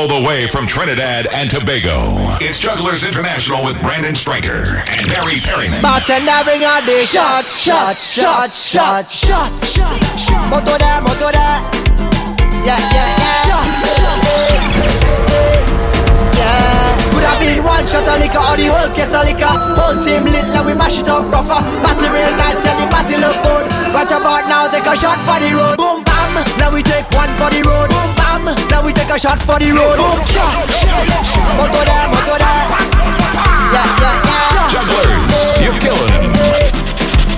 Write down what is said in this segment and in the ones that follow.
All the way from Trinidad and Tobago, it's Jugglers International with Brandon Striker and Barry Perryman. Bartender bring out the shots, shots, shots, shots, shots. Motor there, motor there. Yeah, yeah, yeah. Shots. Yeah. Could have been one shot of liquor or the whole case of liquor. Whole team lit, like we mash it up proper. Party real nice, and the party look good. Right about now, take a shot for the road. Boom bam. Now we take one for the road. Boom bam. Now we take a shot for the road. Motor there, motor there. Yeah, yeah, yeah. Jugglers, you're killing them.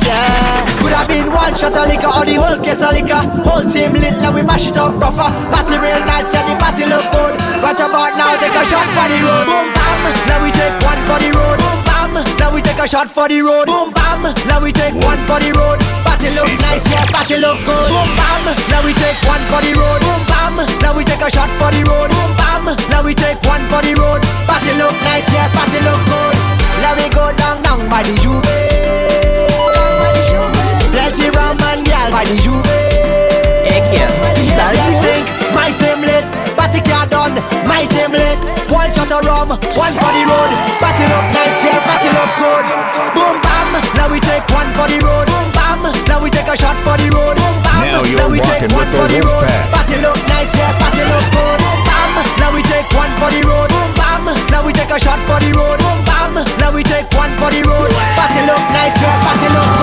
Yeah, could have been one shot of liquor or the whole case of liquor. Whole team lit, like we mash it up proper. Party real nice, yeah, the party look good. Right about now, take a shot for the road. Boom bam, now we take one for the road. Boom bam, now we take a shot for the road. Boom bam, now we take one for the road. Party look nice, yeah, party look good. Boom bam, now we take one for the road. Boom bam, now we take a shot for the road. Boom bam, now we take one for the road. Party look nice, yeah, party look good. Now we go down, down by the juve. Plenty rum and gal by the juve Style stink, my team lit Party car done, my team lit. One shot of rum, one for the road. Party look nice, yeah, party look good. Boom bam, now we take one for the road. Boom bam, now we take a shot for the road. bam, Now you're now we take one with for the the road. Party look nice, yeah, party look good. Bam, now we take one for the road. Boom bam, now we take a shot for the road. Boom bam, now we take one for the road. Party look nice, yeah, party look good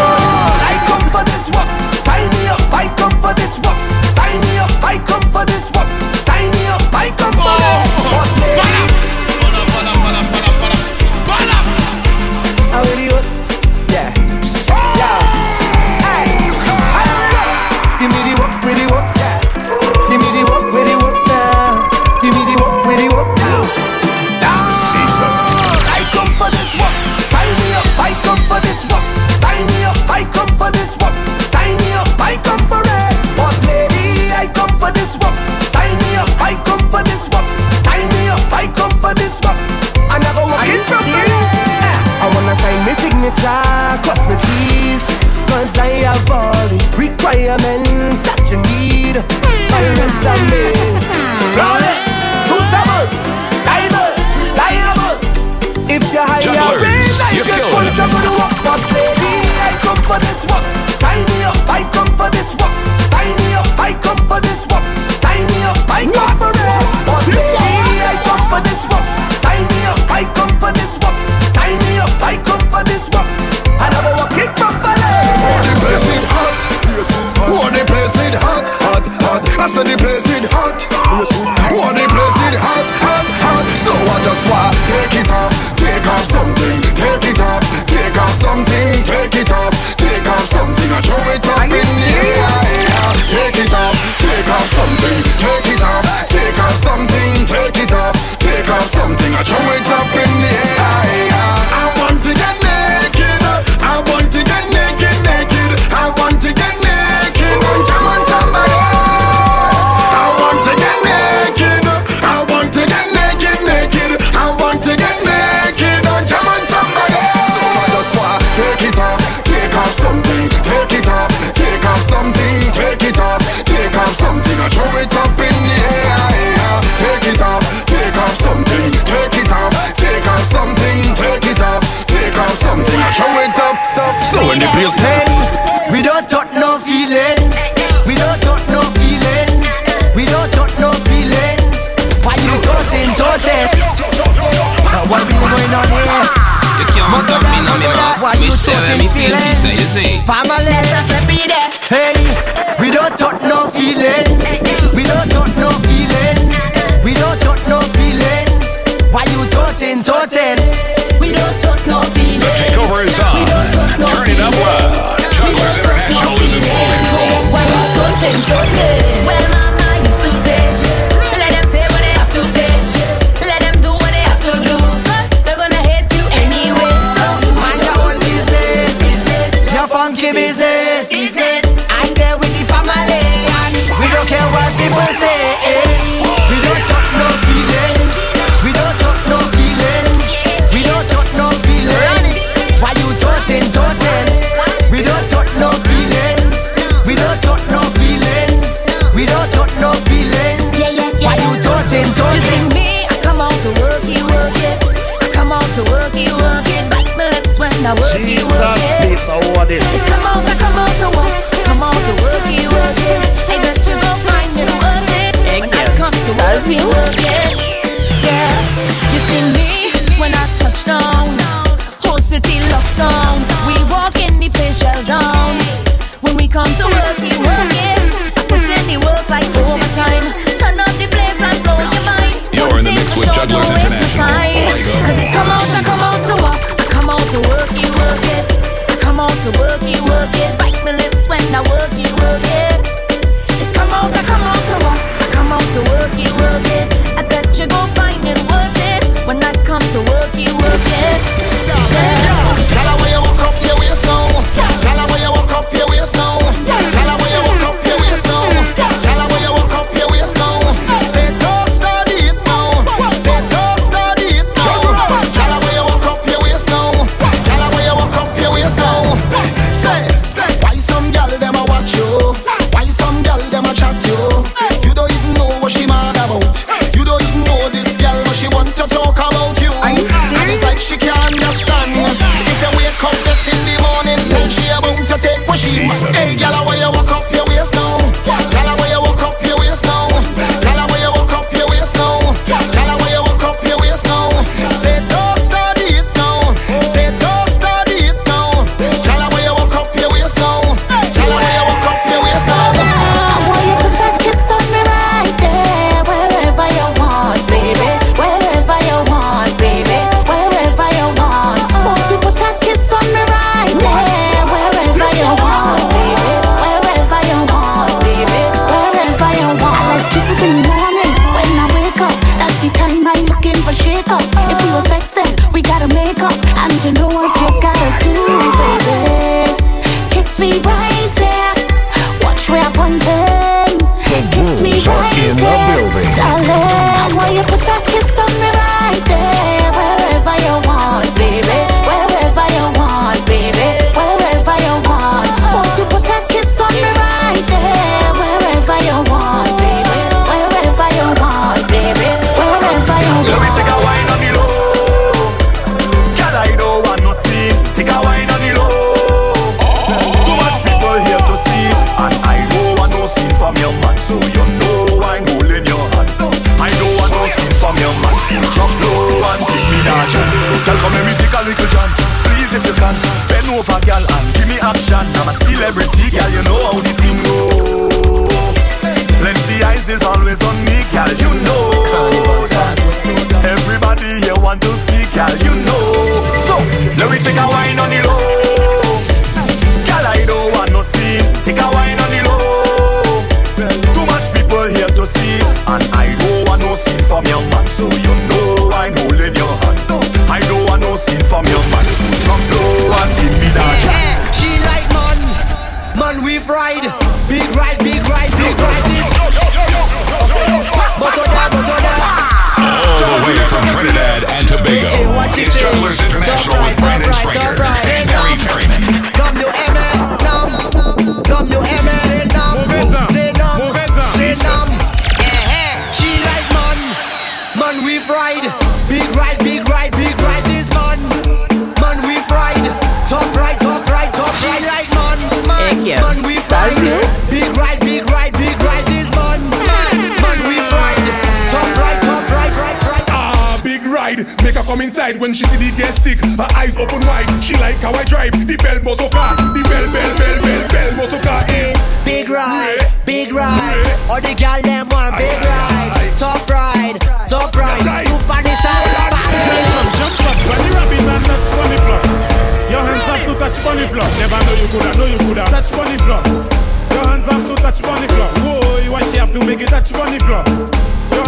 When she Caesar. from Trinidad and Tobago. It's Travelers International with Brandon Springer. come inside when she see the gas stick. Her eyes open wide, she like how I drive the bell motor car. The bell, bell, bell, bell, bell motor car is big ride, big ride. All the gal them want big ride, top ride, top ride. Super Nissan. Jump up, the rabbit man touch bunny floor. Your hands have to touch bunny floor. Never know you coulda, know you coulda touch bunny floor. Your hands have to touch bunny floor. Whoa, you she have to make it touch bunny floor?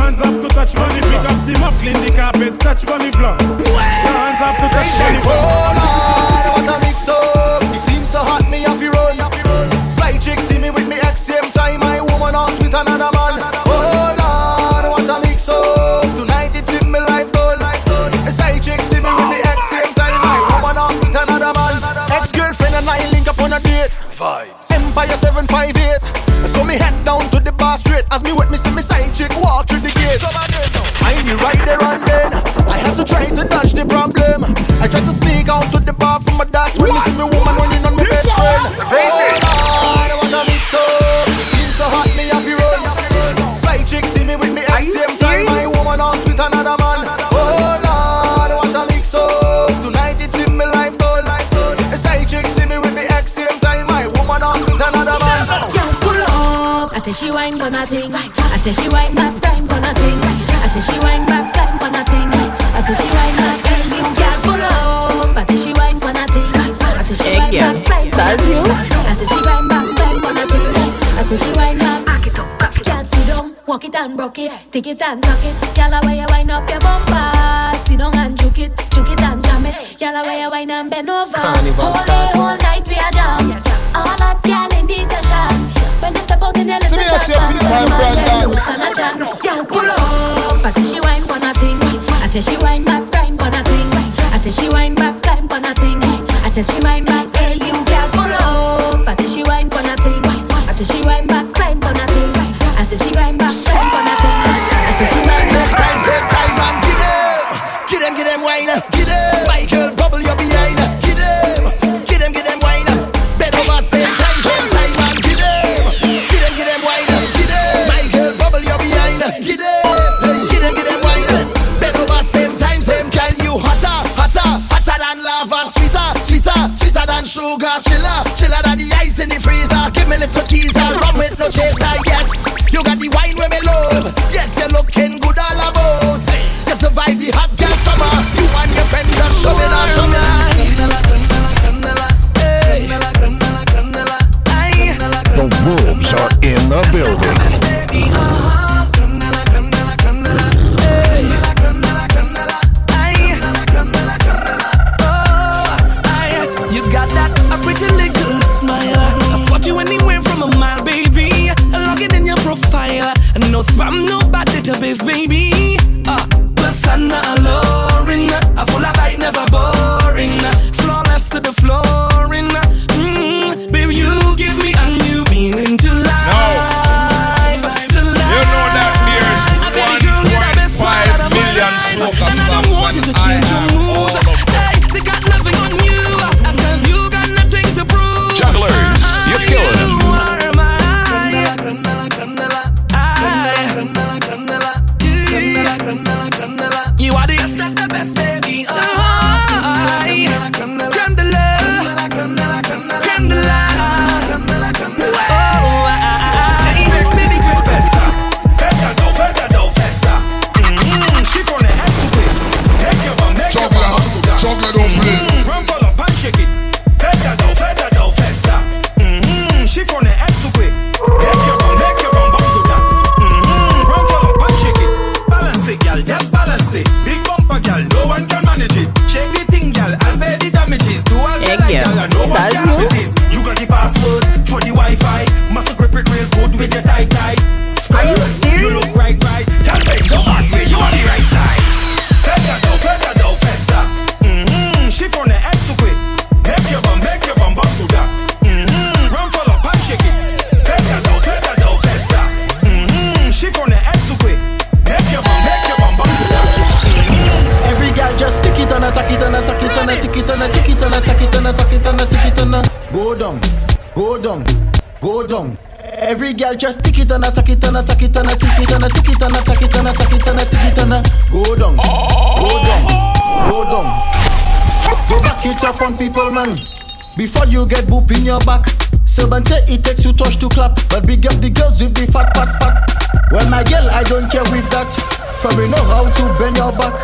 hands have to touch money. Pick up the mop, clean the carpet, touch money floor. Your hands have to touch money floor. Oh Lord, what a mix up. It seems so hot, me have to roll. Side chick see me with me ex, same time my woman out with another man. Oh Lord, what a mix up. Tonight it me see me with me ex, same time my woman with another man. Ex girlfriend and I link up on a date. Empire 758. So me head down to the bar straight as me wet me see me side chick walk through the gate. I be right there and then I have to try to dodge the problem. I try to sneak. Wine for nothing. I tell she wine back time for nothing. I tell she wine back time for nothing. I tell she wine back time. Girl, pull up. I tell she wine for nothing. I tell she wine back time for That's you. nothing. I tell she wine back time for nothing. I tell she wine back. Back it up, back it up. Girl, sit down, walk it and broke it, take it and tuck it. Girl, why you wine up your bumper? Sit down and juke it, juke it and jam it. Girl, why you wine and bend over? Carnival Whole day, whole night we are jam. All that girl step out in the See me, I say, shot, the time, Brandon. chance. Pull up. I tell she wine for nothing. I tell she wine back, grind for nothing. I tell she wine back, climb for nothing. I tell she wine the best, Before you get boop in your back. Servant say it takes two touch to clap, but big up the girls with the fat pat pat. Well, my girl, I don't care with that. For we know how to bend your back,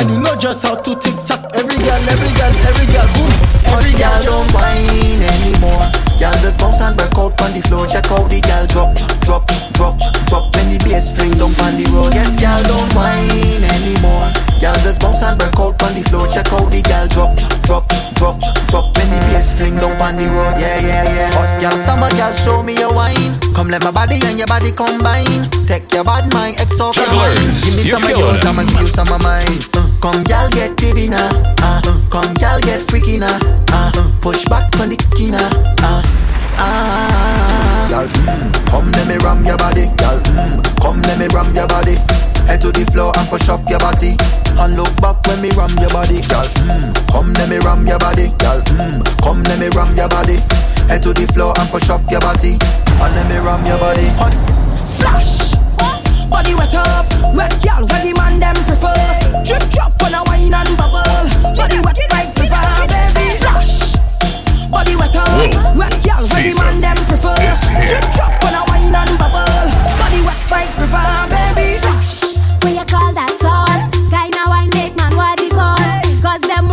and you know just how to tick tock. Every girl, every girl, every girl, boom. Every Girl girl don't whine anymore. Girl just bounce and break out on the floor. Check out the girl drop, drop, drop, drop when the bass fling down on the road. Yes, girl don't whine anymore. Girl just bounce and break out on the floor. Check out the girl drop, drop, drop, drop when the bass fling down on the road. Yeah, yeah, yeah. Hot girl, summer girl, show me your wine. Come let my body and your body combine. Take your bad mind, X off your mind. Give me some of yours. I'ma give you some of mine. Uh, come, girl, get divvy now. Uh, uh, come, girl, get freaky now. Uh, uh, push back on the kina. Uh, ah, girl, mm, come let me ram your body, girl. Mm, come let me ram your body. Head to the floor and push up your body. And look back when me ram your body, girl. Mm, come let me ram your body, girl. Mm, come let me ram your body. Head to the floor and push up your body. And let me ram your body. Splash. Body wet up, wet girl, where the man them prefer. Drip drop when I wine and bubble. Body wet like prefer, baby. Splash. Body wet up, wet girl, where the man them prefer. Drip drop when I wine and bubble. Body wet like prefer, baby. Splash. What you call that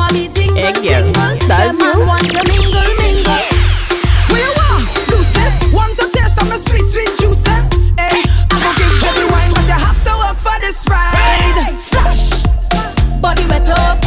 want me single, Hey, girl, single. that's them you. want to mingle, mingle. Where you want? Loose this. Want to taste some sweet, sweet juice? eh? Hey, I go give you the wine, but you have to work for this ride. Splash. Body wet up,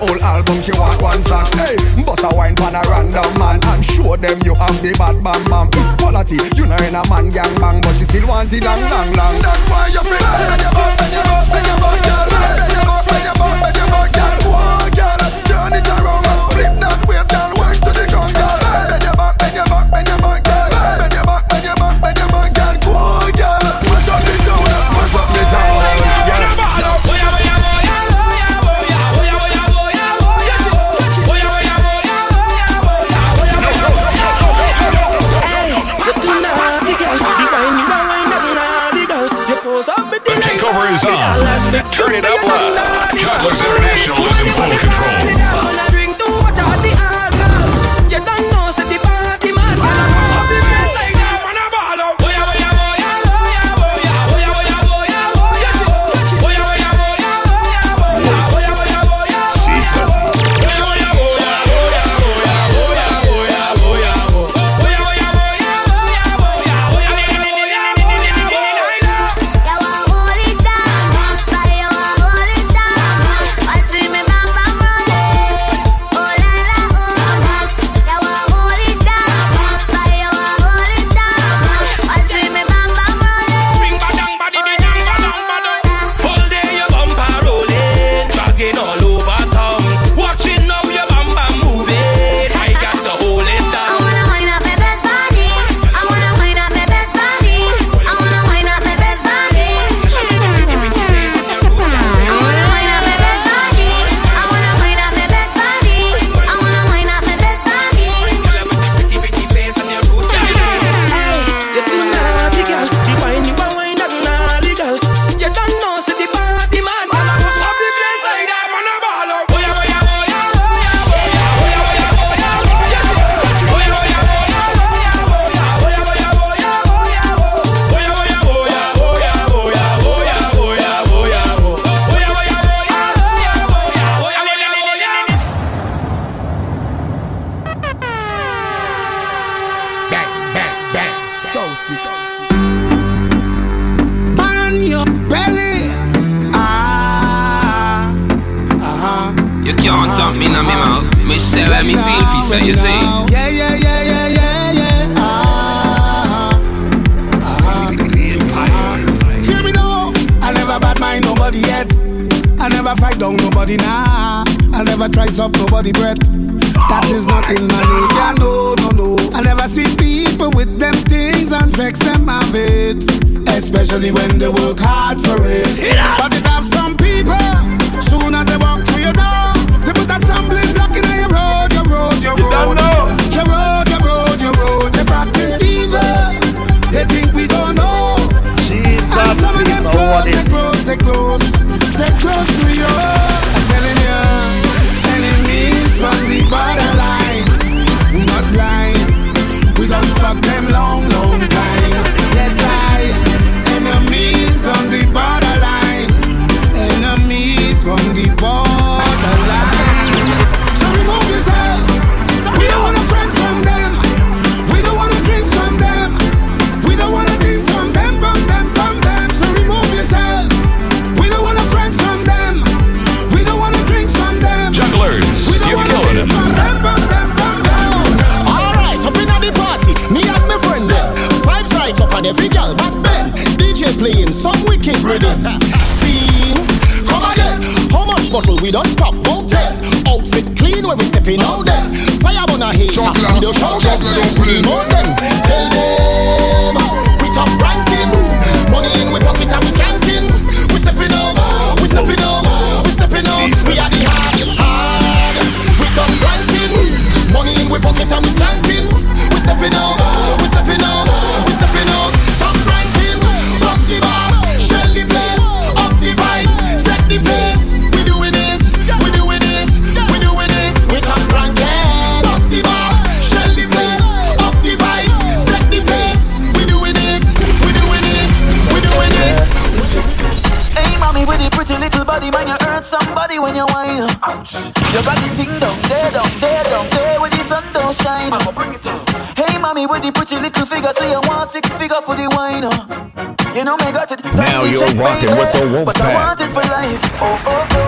whole album, she want one song. Hey, bust a wine pan a random man and show them you have the bad bam bam. It's quality, you know in a man gang bang, but she still want it long, long, long. That's why you feel bend your back, bend your back, bend your back, girl. Bend your back, bend your back, bend your back, girl. Whoa, girl, turn it around control. Down nobody nah. I never try stop nobody breath. That is not in my nature, no, no, no. I never see people with them things and vex them of it. Especially when they work hard for it. But it have some people, soon as they walk through your door, they put a stumbling block in your road, your road, your road. Your road, your road, your road. They practice evil. They think we don't know. And some of them close, they close, they close. They close to you. rhythm. See, come again. How much bottle we done pop? About ten. Outfit clean when we stepping out then. Fire on a heat. We don't shout them. Tell them we top rank. there, there, there where the sun don't shine. I'ma bring it up. Hey, mommy, where the pretty little figure say you want six figure for the wine? Oh. You know me got it. Now you're rocking with the Wolfpack. But I want it for life. Oh, oh, oh.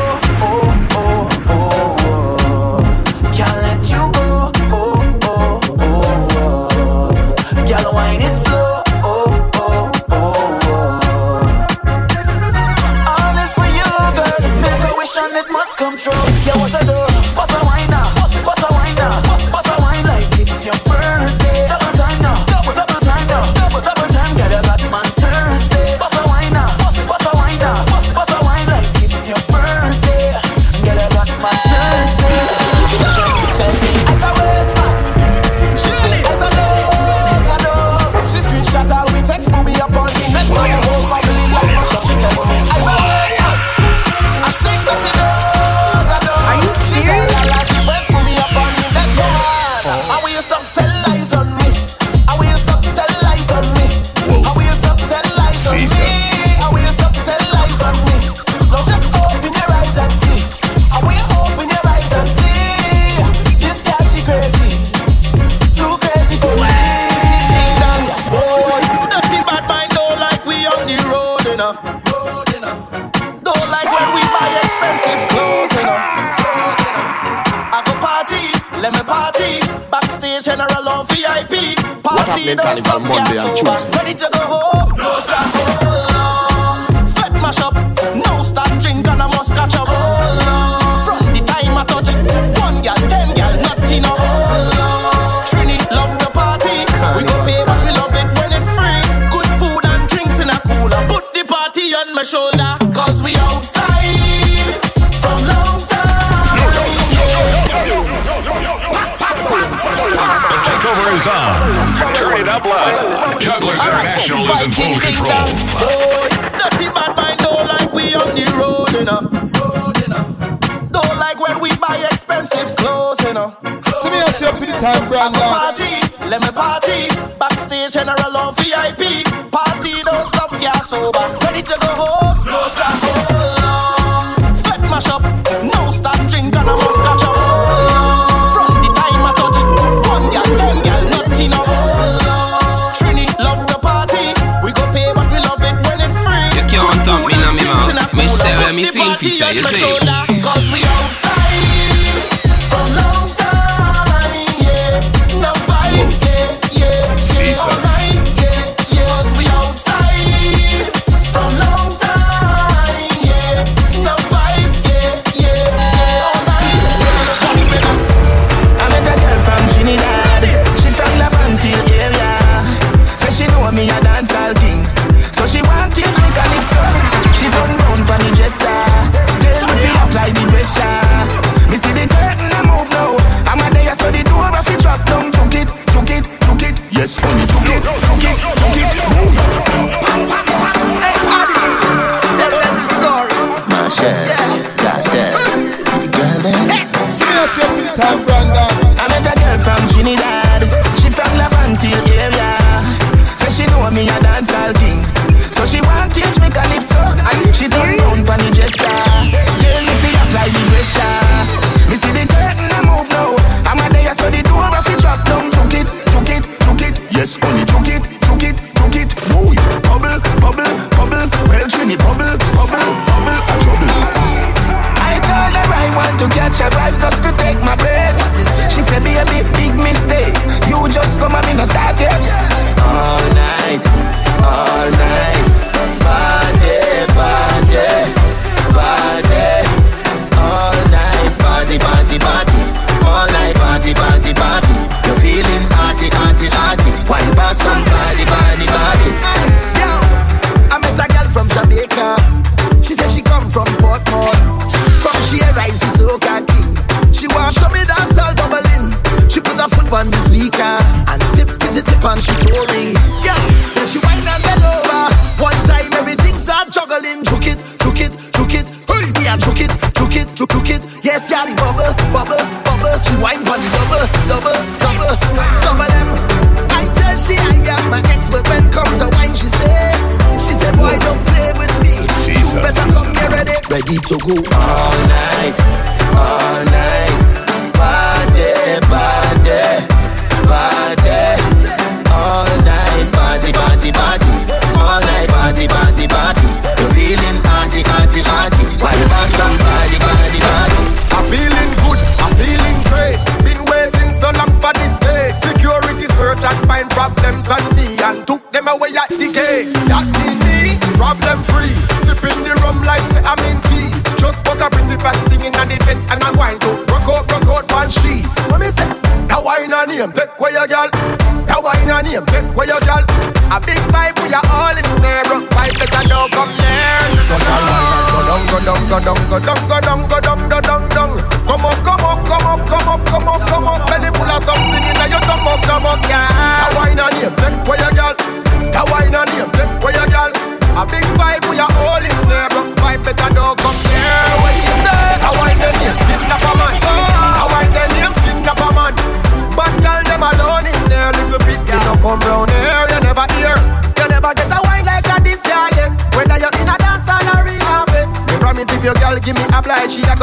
Like when we buy expensive clothes, you know. See me yourself to the time, brand Party, let me party. Backstage, general or VIP. Party, don't stop, get sober. Ready to go home. Close that hole. Mash up. me feel fisher, you shoulder, Cause we out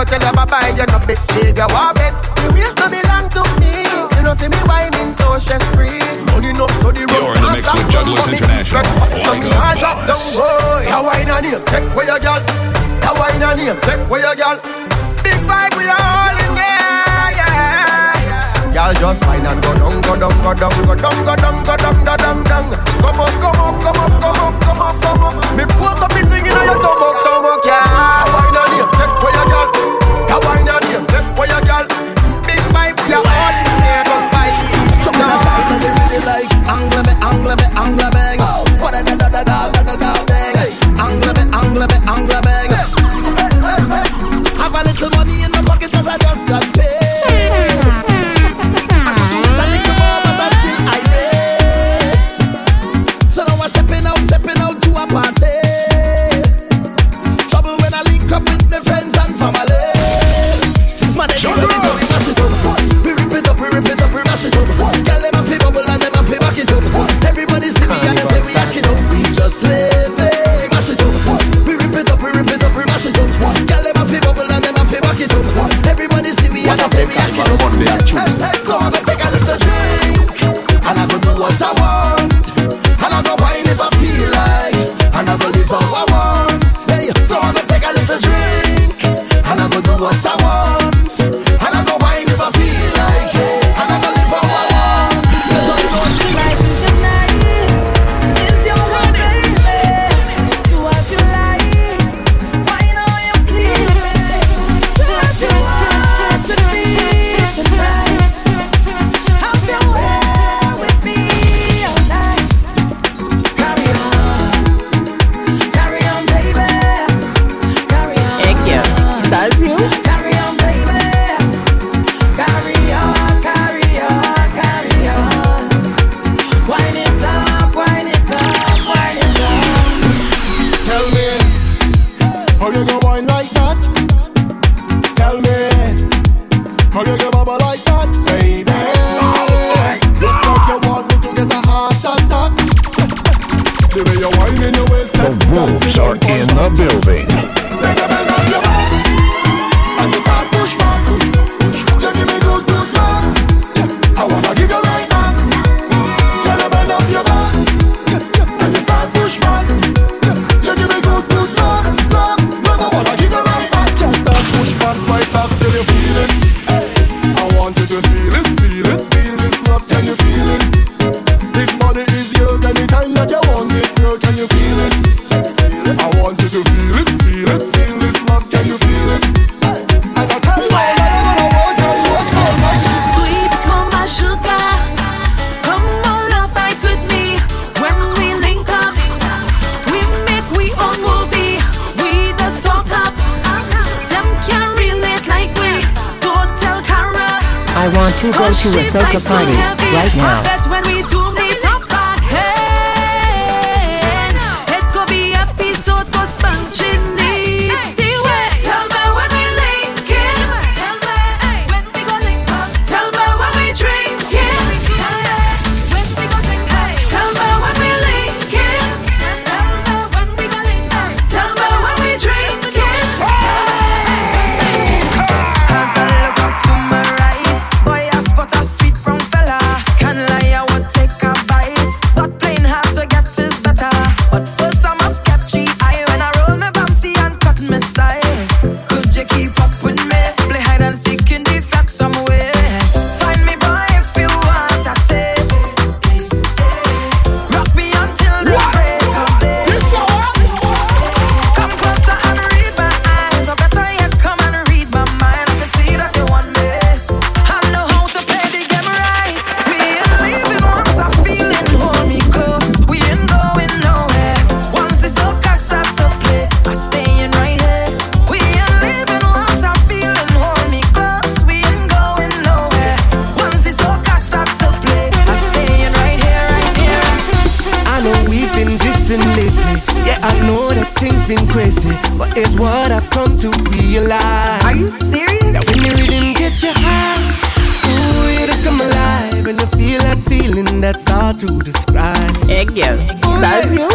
go tell you bye-bye, you're not big, baby, you bet The ways to belong to me. You know see me whining so stress-free Money up so the road You're in the mix with Jugglers International. Like a boss Now wine on him, take where your girl Now wine on him, take where your girl Big vibe, we all in there, Y'all just fine and go down, go down, go down, go down, go down, go down, go down, down. Come up, come up, come up, come up, come up, come up. Me force up the in your tummy, tummy, yeah where you gal. That wine your name, where you. The wolves are in the building. To a soca party right now. have come to realize. Are you serious? That when the rhythm get you high, ooh, you just come alive and you feel that feeling that's hard to describe. Egg, yeah, that's you.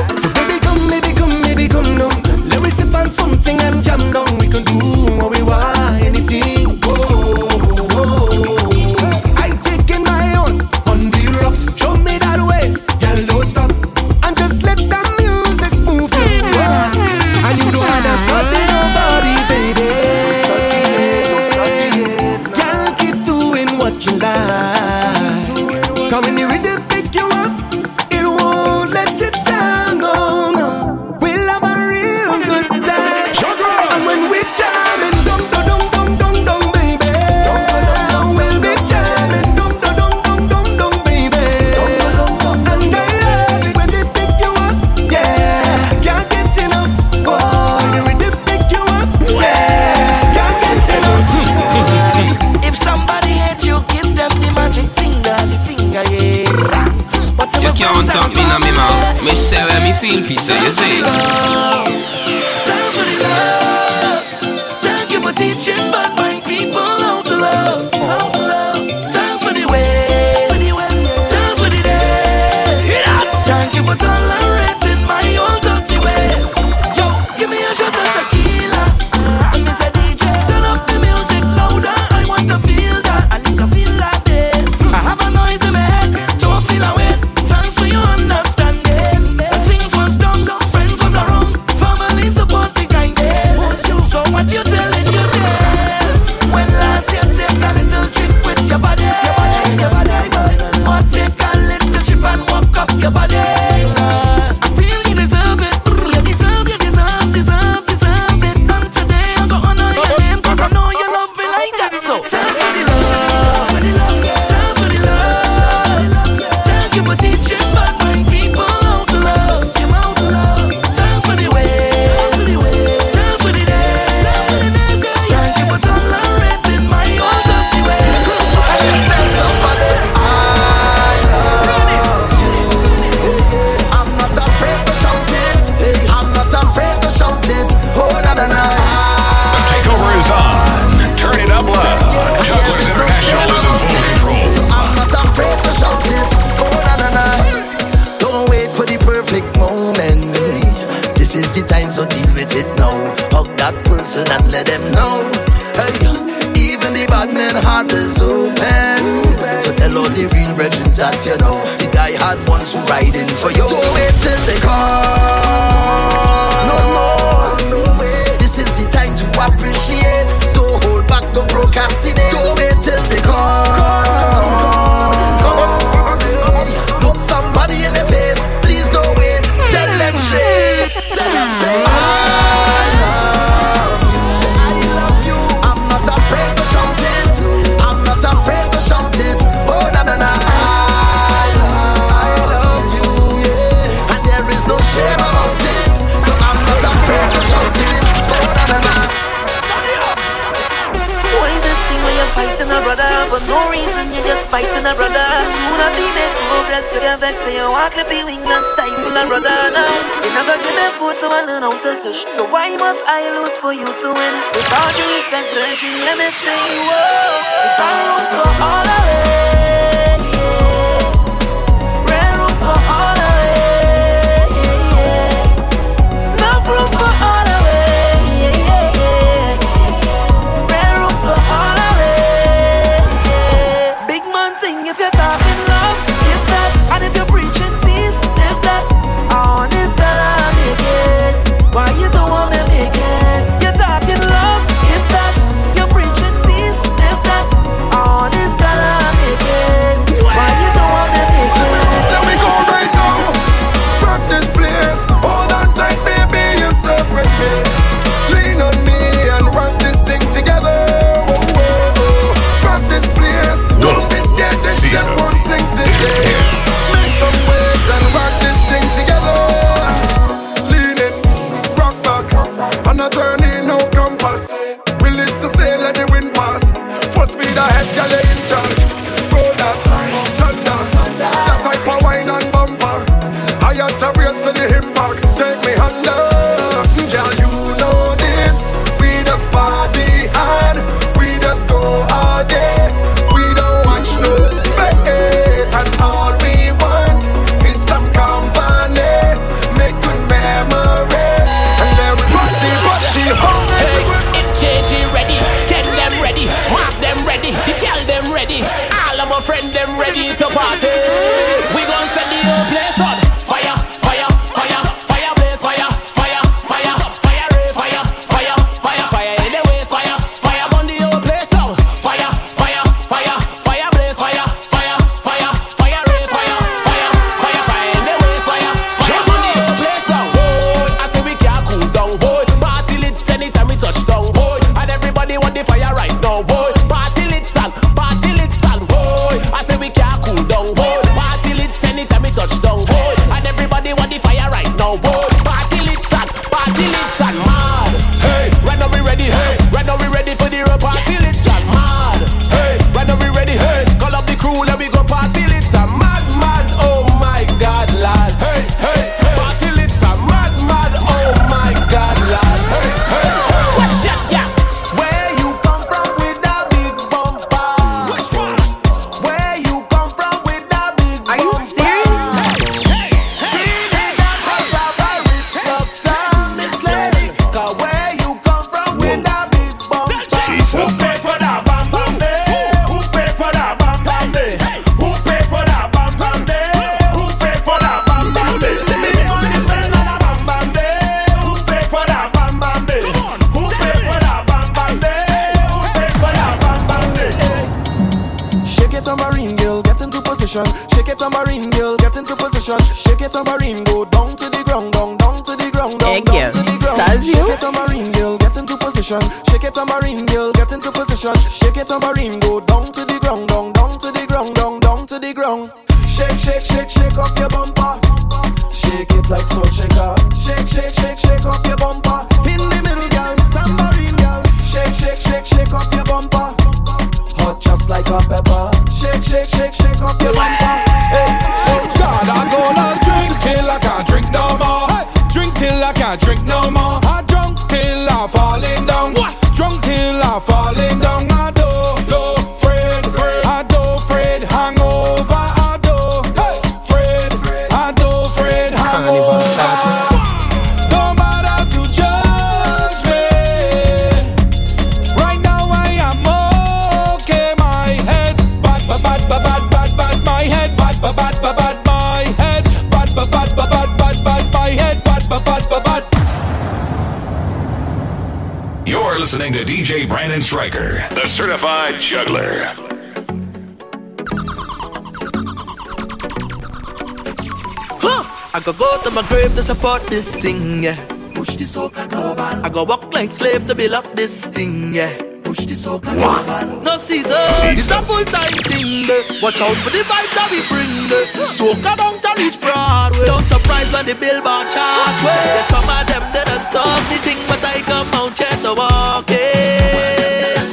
go go to my grave to support this thing, yeah. Push the soca global. I go walk like slave to build up this thing, yeah. Push the soca global. No season, Jesus. it's a full time thing. Yeah. Watch out for the vibe that we bring. Yeah. Soca down to reach Broadway. Don't surprise when the billboard chart. Well, yeah. there's some of them that are stop the thing, but I come out here to walk it.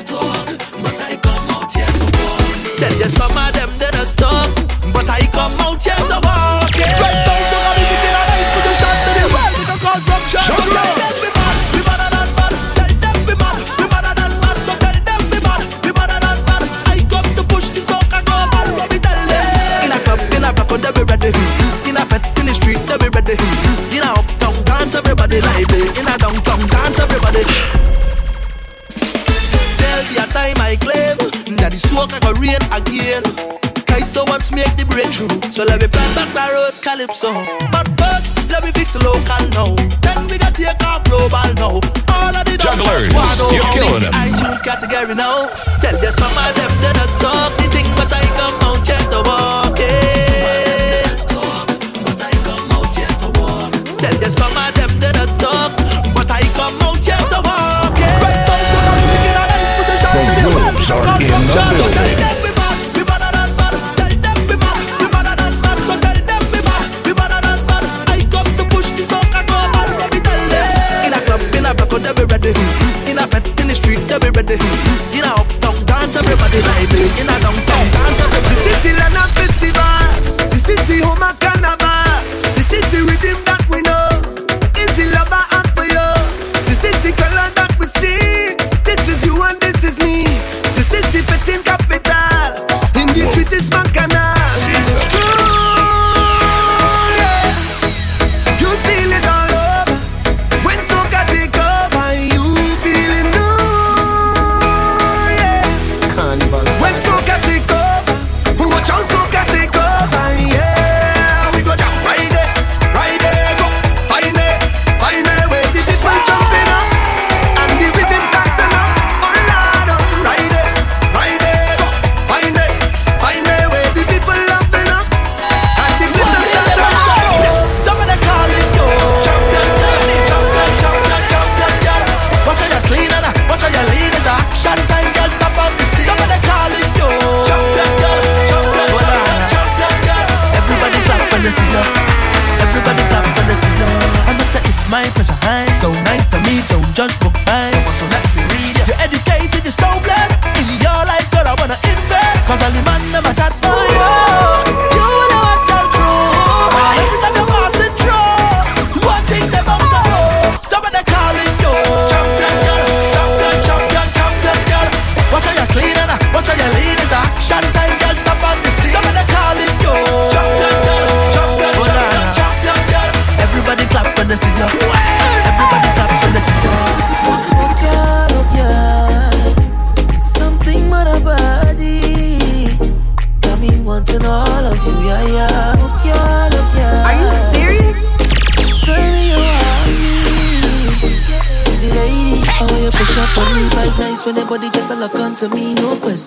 Tell you some of them that are stop, but I come out here to walk. fuck I go rain again. Kaiso wants make the breakthrough, so let me plant back the roads calypso. But first, let me fix local now. Then we got take off global now. All of the jugglers, you're killing them. now. Tell some of them that stop the thing, but I come out walk.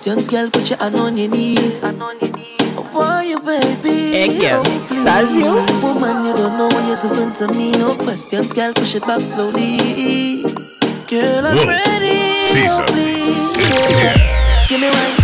Young girl, put your hand on your knees. I you, baby. Hey, girl. Oh, please. That's you. Woman, you don't know what you're doing to me. No questions, girl. Push it back slowly. Girl, I'm Whoa. ready. Oh, Caesar. Oh, please. It's yeah. Give me right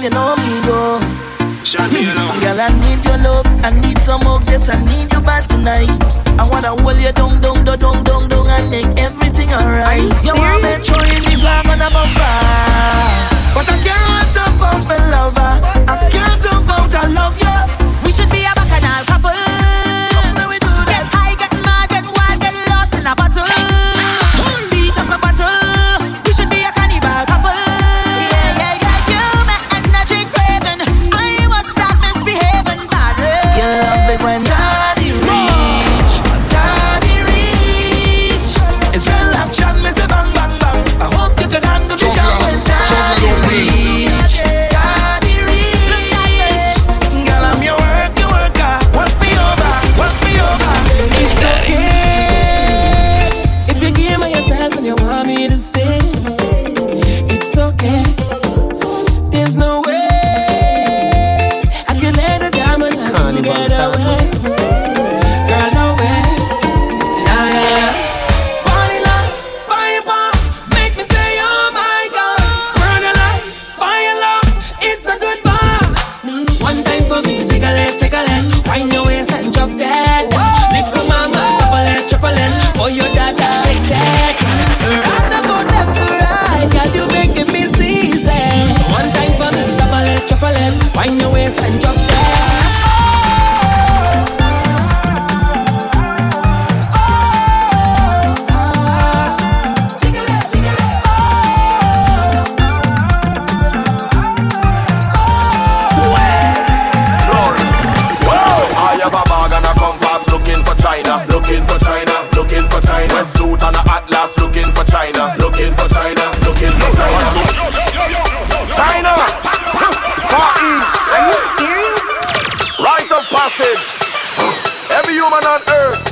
girl, you know me, go. Girl, I need your love, I need some hugs, yes, I need you bad tonight. I wanna hold you down, down, down, down, down, down, and make everything alright. You want me in the grab on a bumper, but I can't jump out my lover. Uh. I can't jump out, I love you. China, looking for China, looking for China. China! Far East! Are you serious? Rite of passage. Every human on earth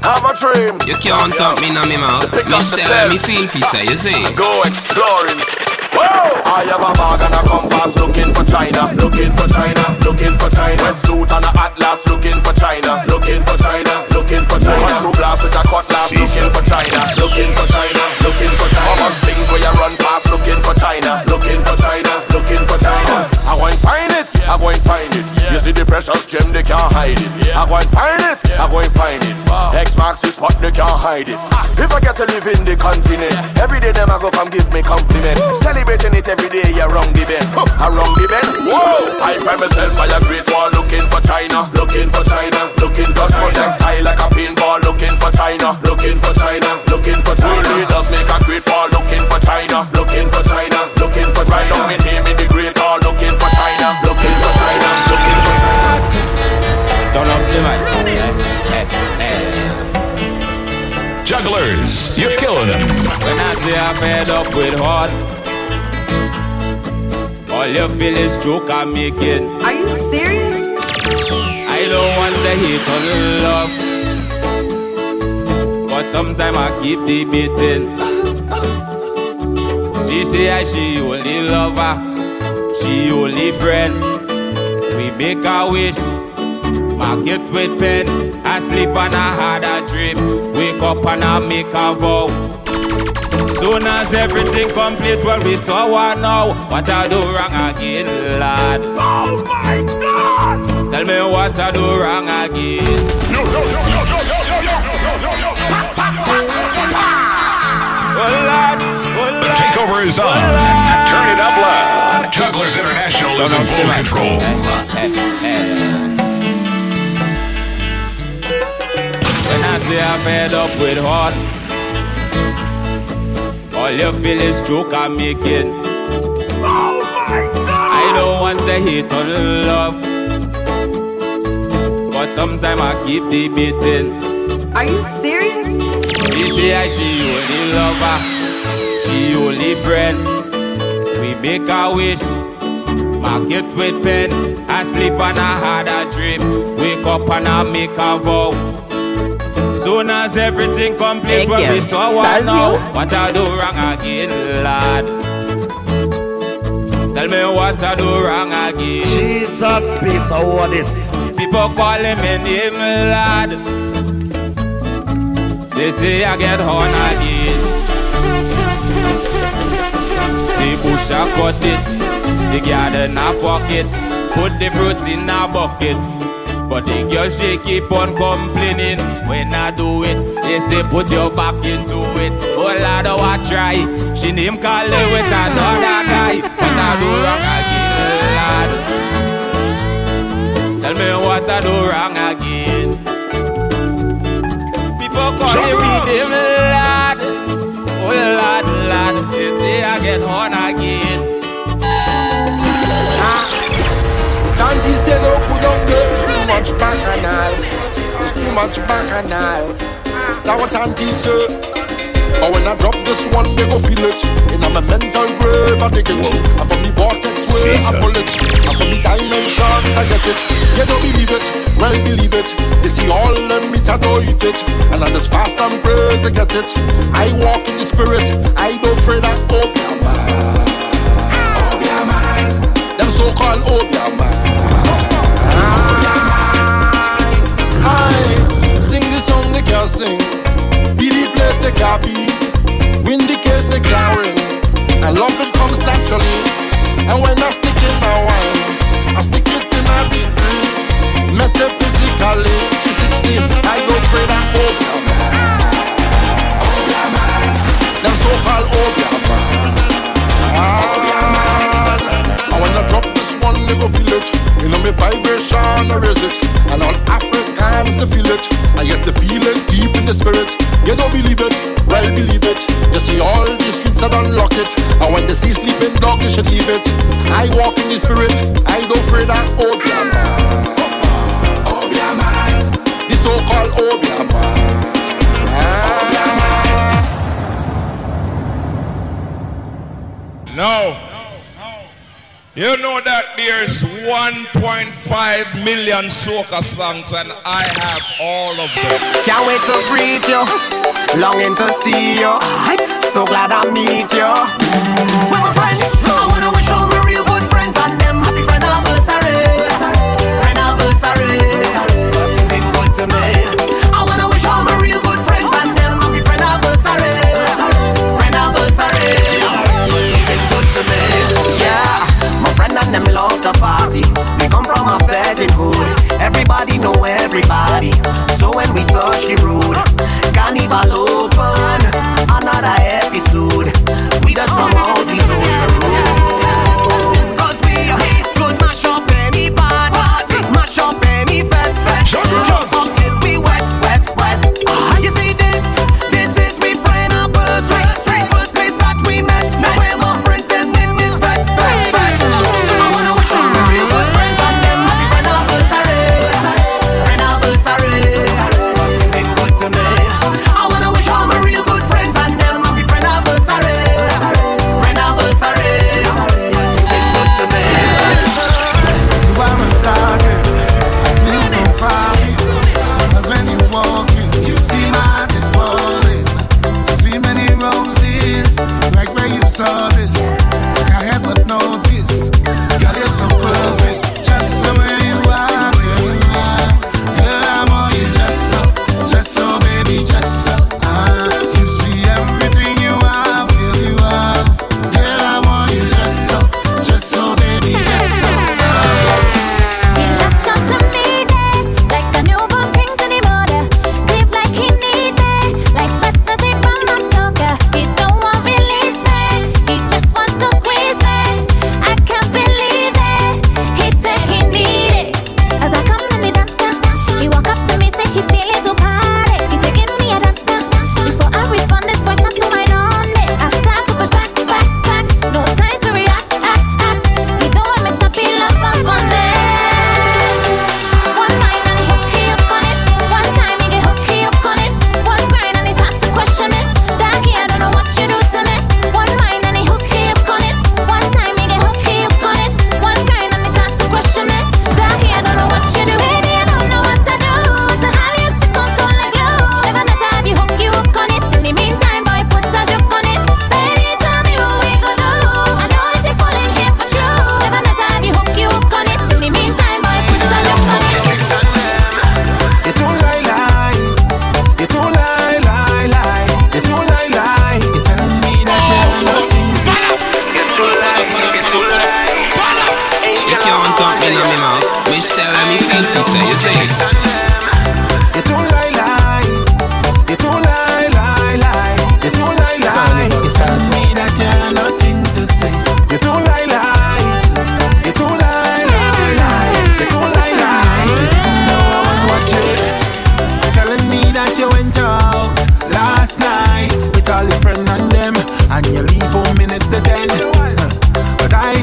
have a dream. You can't yeah. talk me in my mouth. Me sell, me feel fi say, you see. Go exploring. I have a bag and a compass looking for China, looking for China, looking for China. Red suit and a atlas looking for China, looking for China, looking for China. Two blast with a cutlass looking for China, looking for China, looking for China. How much things where you run past looking for China, looking for China, looking for China. I go and find it, I go and find it. You see the precious gem, they can't hide it. I go and find it, I go and find it. X marks the spot, they can't hide it. If I get to live in the continent, every day them I go come give me compliment. Celebrating it every day, you wrong the bend, huh, around the bend. Whoa! I find myself by a great wall looking for China, looking for China, looking for China. Projectile like a pinball looking for China, looking for China, looking for China. Two leaders make a great wall looking for China, looking for China, looking for China. Don't mean him in the great wall looking for China, looking for China, looking for China. Turn up the mic. Hey, hey, hey. Jugglers, you're killing them. When I say I'm fed up with heart, all you feel is joke I'm making. Are you serious? I don't want to hate on love, but sometimes I keep debating. She say I she only lover, she only friend. We make a wish, mark it with pen. I sleep and I had a dream, wake up and I make a vow. Soon as everything complete, well we saw one now. What I do wrong again, lad? Oh my God! Tell me what I do wrong again. Yo, yo, yo, yo, yo, yo, yo, yo, yo, yo, yo, Oh lad, oh The lad. takeover is on. Turn it up loud. Jugglers International is in full control. When I say I'm fed up with heart, all you feel is joke I'm making. Oh my God! I don't want to hate on love, but sometimes I keep debating. Are you serious? She say I she only lover, she only friend. We make a wish, mark it with pen. I sleep and I had a dream, wake up and I make a vow. Soon as everything complete, Thank when you. we saw one now, you. what I do wrong again, lad? Tell me what I do wrong again. Jesus, peace, how what this? People calling me name, lad. They say I get horn again. The bush I cut it, the garden I fuck it, put the fruits in a bucket. But the girl she keep on complaining when I do it. They say put your back into it. Oh lad, oh I try. She name call it with another guy. But I do wrong again, lad. Tell me what I do wrong again. People call me with them lad. Oh lad, lad. They say I get on again. Tanti said don't put on girl much bacchanal It's too much bacchanal That what Tanti said But when I drop this one, they go feel it. In my mental grave, I dig it. And from the vortex way, I pull it. And from the dimensions, I get it. You don't believe it, well believe it. You see all them meat, I don't eat it. And I just fast and pray to get it. I walk in the spirit, I don't afraid of opium Opium Them so-called opium I sing, be the place they can't win the 1.5 million soca songs and I have all of them. Can't wait to greet you, longing to see you. So glad I meet you. We're friends.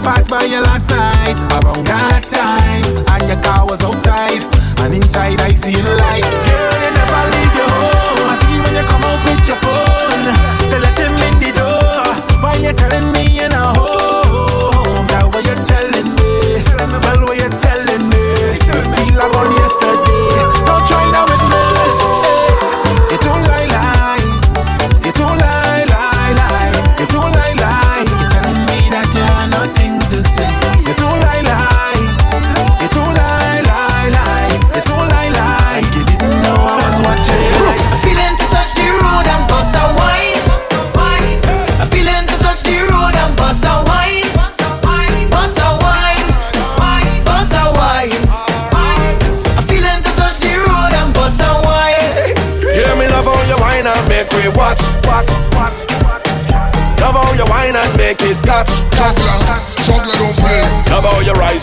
passed by you last night around that time, and your car was outside, and inside I see the lights. Yeah.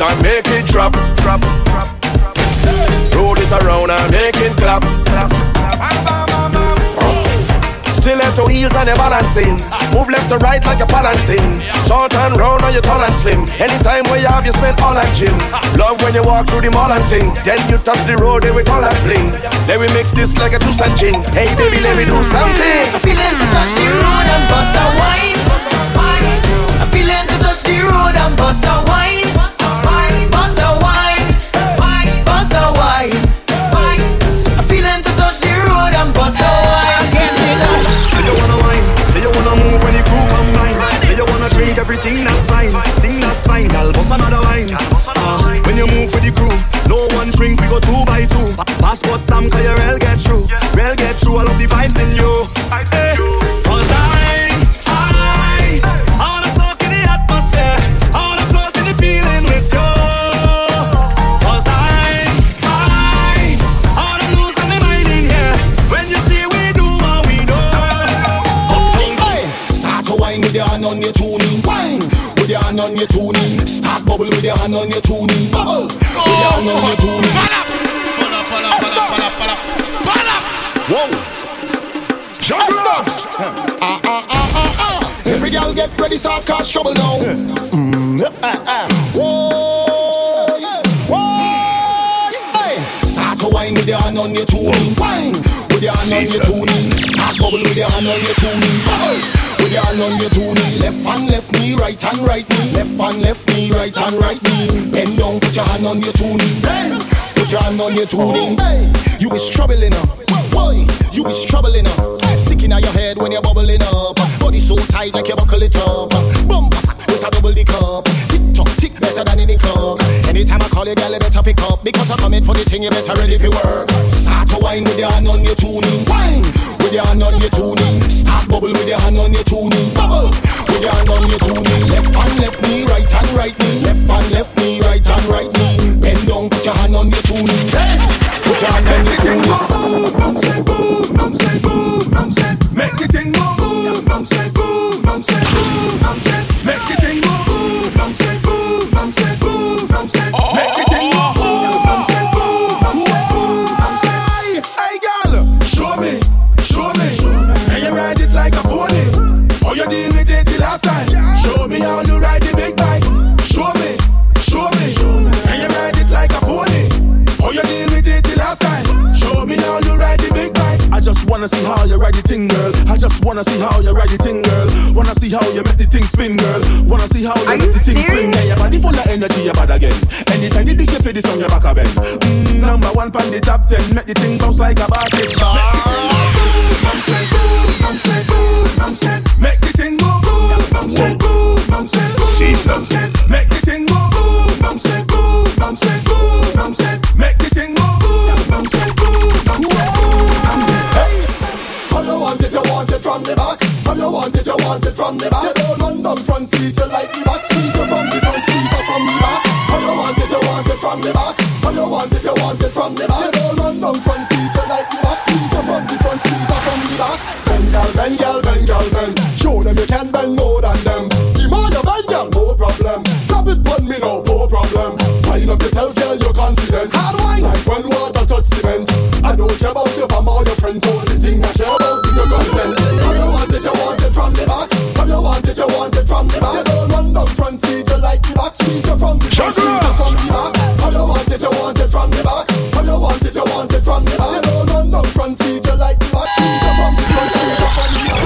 and make it drop. drop, drop, drop. Roll it around and make it clap. clap, left Stiletto heels and you're balancing. Move left to right like you're balancing. Short and round on you tall and slim. Anytime where you have, you spend all at gym. Love when you walk through the mall and ting. Then you touch the road, then we call that bling. Then we mix this like a juice and gin. Hey baby, let me do something. I'm feeling to touch the road and bust a wine. I'm feeling to touch the road and bust a wine. Crew combine. Say you wanna drink everything that's fine, thing that's fine. I'll bust another wine. Uh, when you move with the crew, no one drink, we go two by two. Pa- Passport stamp, cause you real get through, real get through. I love the vibes in you. Hey, cause I, hand on your tuning. Wine with your hand on your tuning. Start bubble with your hand on your tuning. Bubble with your hand on your tuning. Whoa. Jugglers. Ah, ah, ah, ah, ah. Every girl get ready, start cause trouble now. Mm, ah, ah. Whoa. Whoa. Hey. Start to wine with your hand on your tuning. Wine with your hand on your tuning. Start bubble with your hand on your tuning. Bubble your hand on your tuning. Left hand, left knee, right hand, right knee. Left hand, left knee, right hand, right knee. Bend down, put your hand on your tuning. Bend. Put your hand on your tuning. Oh. You is troubling her. Boy, you is troubling her. Sick in your head when you're bubbling up. Body so tight like you buckle it up. Fat with a double the cup. Tick tock, tick better than any clock. Anytime I call you, girl, you better pick up. Because I'm coming for the thing, you better ready for work. Start to wine with your hand on your tuning. Wine with your hand on your tuning. Start bubble with your hand on your tuning. Bubble with your hand on your tuning. Left hand, left knee, right hand, right knee. Left hand, left knee, right hand, right knee. Bend down, put your hand on your tuning. Hey, Put your hand on your tuning. Bounce it, boom, bounce it, boom, bounce it. Make the thing go boom, bounce it, boom, bounce it, boom, bounce it. Wanna see how you ride the thing, girl. Wanna see how you make the thing spin, girl. Wanna see how you Are make you the thing serious? swing. Yeah, your body full of energy, you bad again. Anytime the DJ play this song, you back a bend. Mm, number one pan the top ten, make the thing bounce like a basketball. Bounce it, boom, bounce it, boom, bounce it. Make the thing go boom, bounce it, boom, bounce it, boom, Season. bounce it. Make the thing go from the back. You don't run down front seat, you like the back seat. You from the front seat or from the back. How you want it, you want it from the back. How you want it, you want it from the back. You don't run down front seat, you like the back seat. You from the front seat or from the back. Bend, girl, bend, girl, bend, girl, bend. Show them you can bend more than them. The more you bend, girl, no problem. Drop it on me no problem. Wind up yourself, girl, you're confident. Hard wine, like when water touch cement. I don't care about your fam or your friends, only thing I you want it, want it from the back. You don't run down front seat, you like the back seat. You're from the front seat, you're from the back. How you want it, you want it from the back. How you want it, you want it from the back. You don't run down front seat, you like the back seat. You're from the front seat, you're from the back.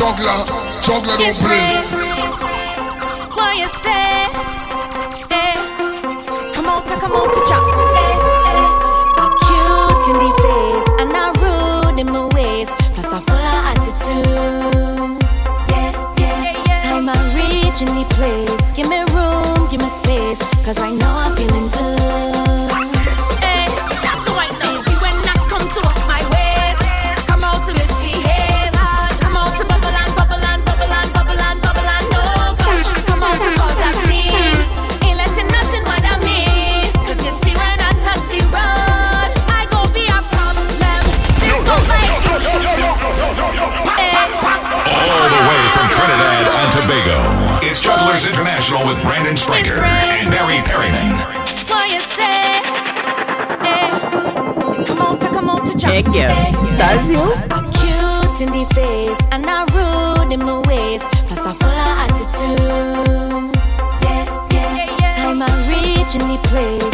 Juggler, juggler don't play. Does you? I'm cute in the face and I'm rude in my ways. Plus I'm full of attitude. Yeah, yeah. Time I reach in the place.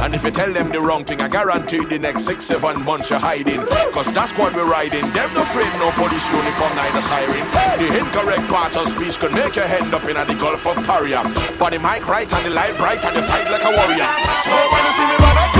And if you tell them the wrong thing, I guarantee the next six, seven months you're hiding. Cause that squad we're riding, them no afraid, no police uniform, neither siren. The incorrect part of speech could make your head up in the Gulf of Paria. But the mic right and the light bright and the fight like a warrior. So when you see me, brother,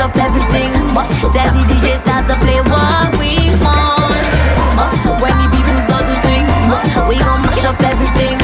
mash up everything. Tell the DJ start to play what we want. When the people start to sing, we gon' mash up everything.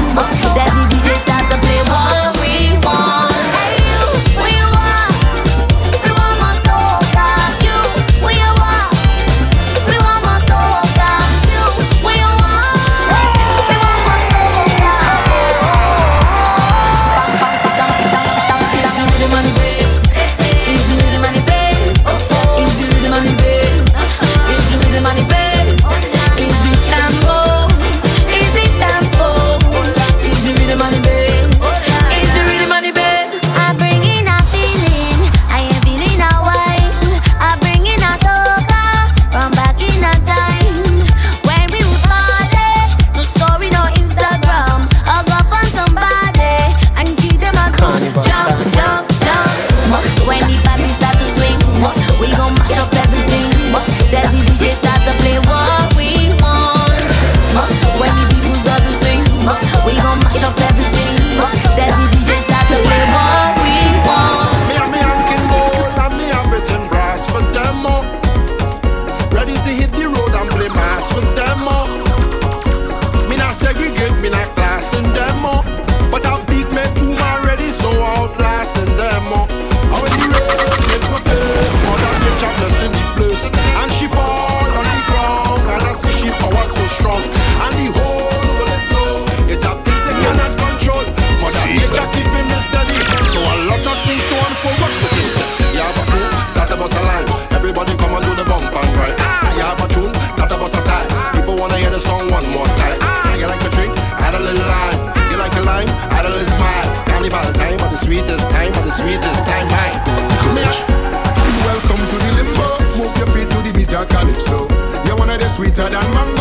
sweeter than mango.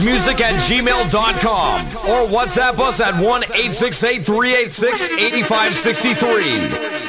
Music at gmail.com or WhatsApp us at 1 868 386 8563.